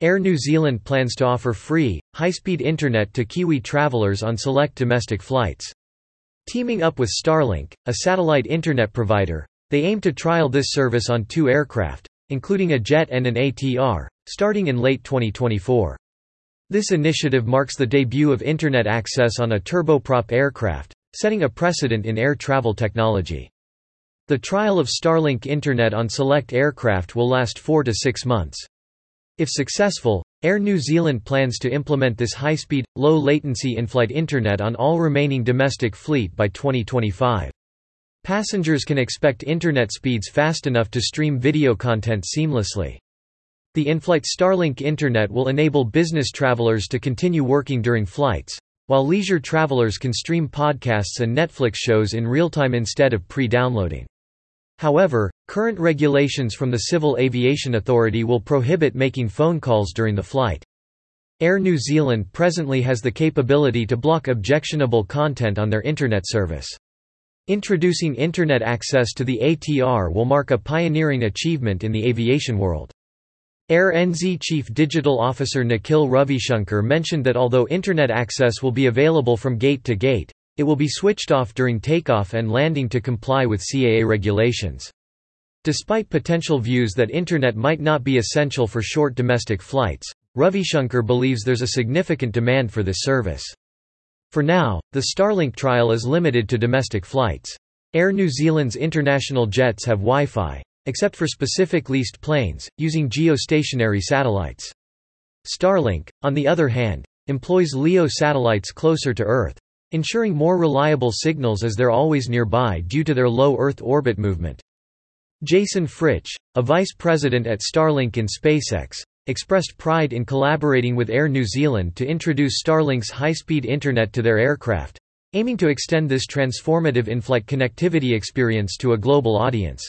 Air New Zealand plans to offer free, high-speed internet to Kiwi travellers on select domestic flights. Teaming up with Starlink, a satellite internet provider, they aim to trial this service on two aircraft, including a jet and an ATR, starting in late 2024. This initiative marks the debut of Internet access on a turboprop aircraft, setting a precedent in air travel technology. The trial of Starlink Internet on select aircraft will last four to six months. If successful, Air New Zealand plans to implement this high-speed, low-latency in-flight Internet on all remaining domestic fleet by 2025. Passengers can expect Internet speeds fast enough to stream video content seamlessly. The in-flight Starlink Internet will enable business travelers to continue working during flights, while leisure travelers can stream podcasts and Netflix shows in real time instead of pre-downloading. However, current regulations from the Civil Aviation Authority will prohibit making phone calls during the flight. Air New Zealand presently has the capability to block objectionable content on their Internet service. Introducing Internet access to the ATR will mark a pioneering achievement in the aviation world. Air NZ Chief Digital Officer Nikhil Ravishankar mentioned that although Internet access will be available from gate to gate, it will be switched off during takeoff and landing to comply with CAA regulations. Despite potential views that Internet might not be essential for short domestic flights, Ravishankar believes there's a significant demand for this service. For now, the Starlink trial is limited to domestic flights. Air New Zealand's international jets have Wi-Fi, except for specific leased planes, using geostationary satellites. Starlink, on the other hand, employs LEO satellites closer to Earth, ensuring more reliable signals as they're always nearby due to their low Earth orbit movement. Jason Fritsch, a vice president at Starlink in SpaceX, expressed pride in collaborating with Air New Zealand to introduce Starlink's high-speed internet to their aircraft, aiming to extend this transformative in-flight connectivity experience to a global audience.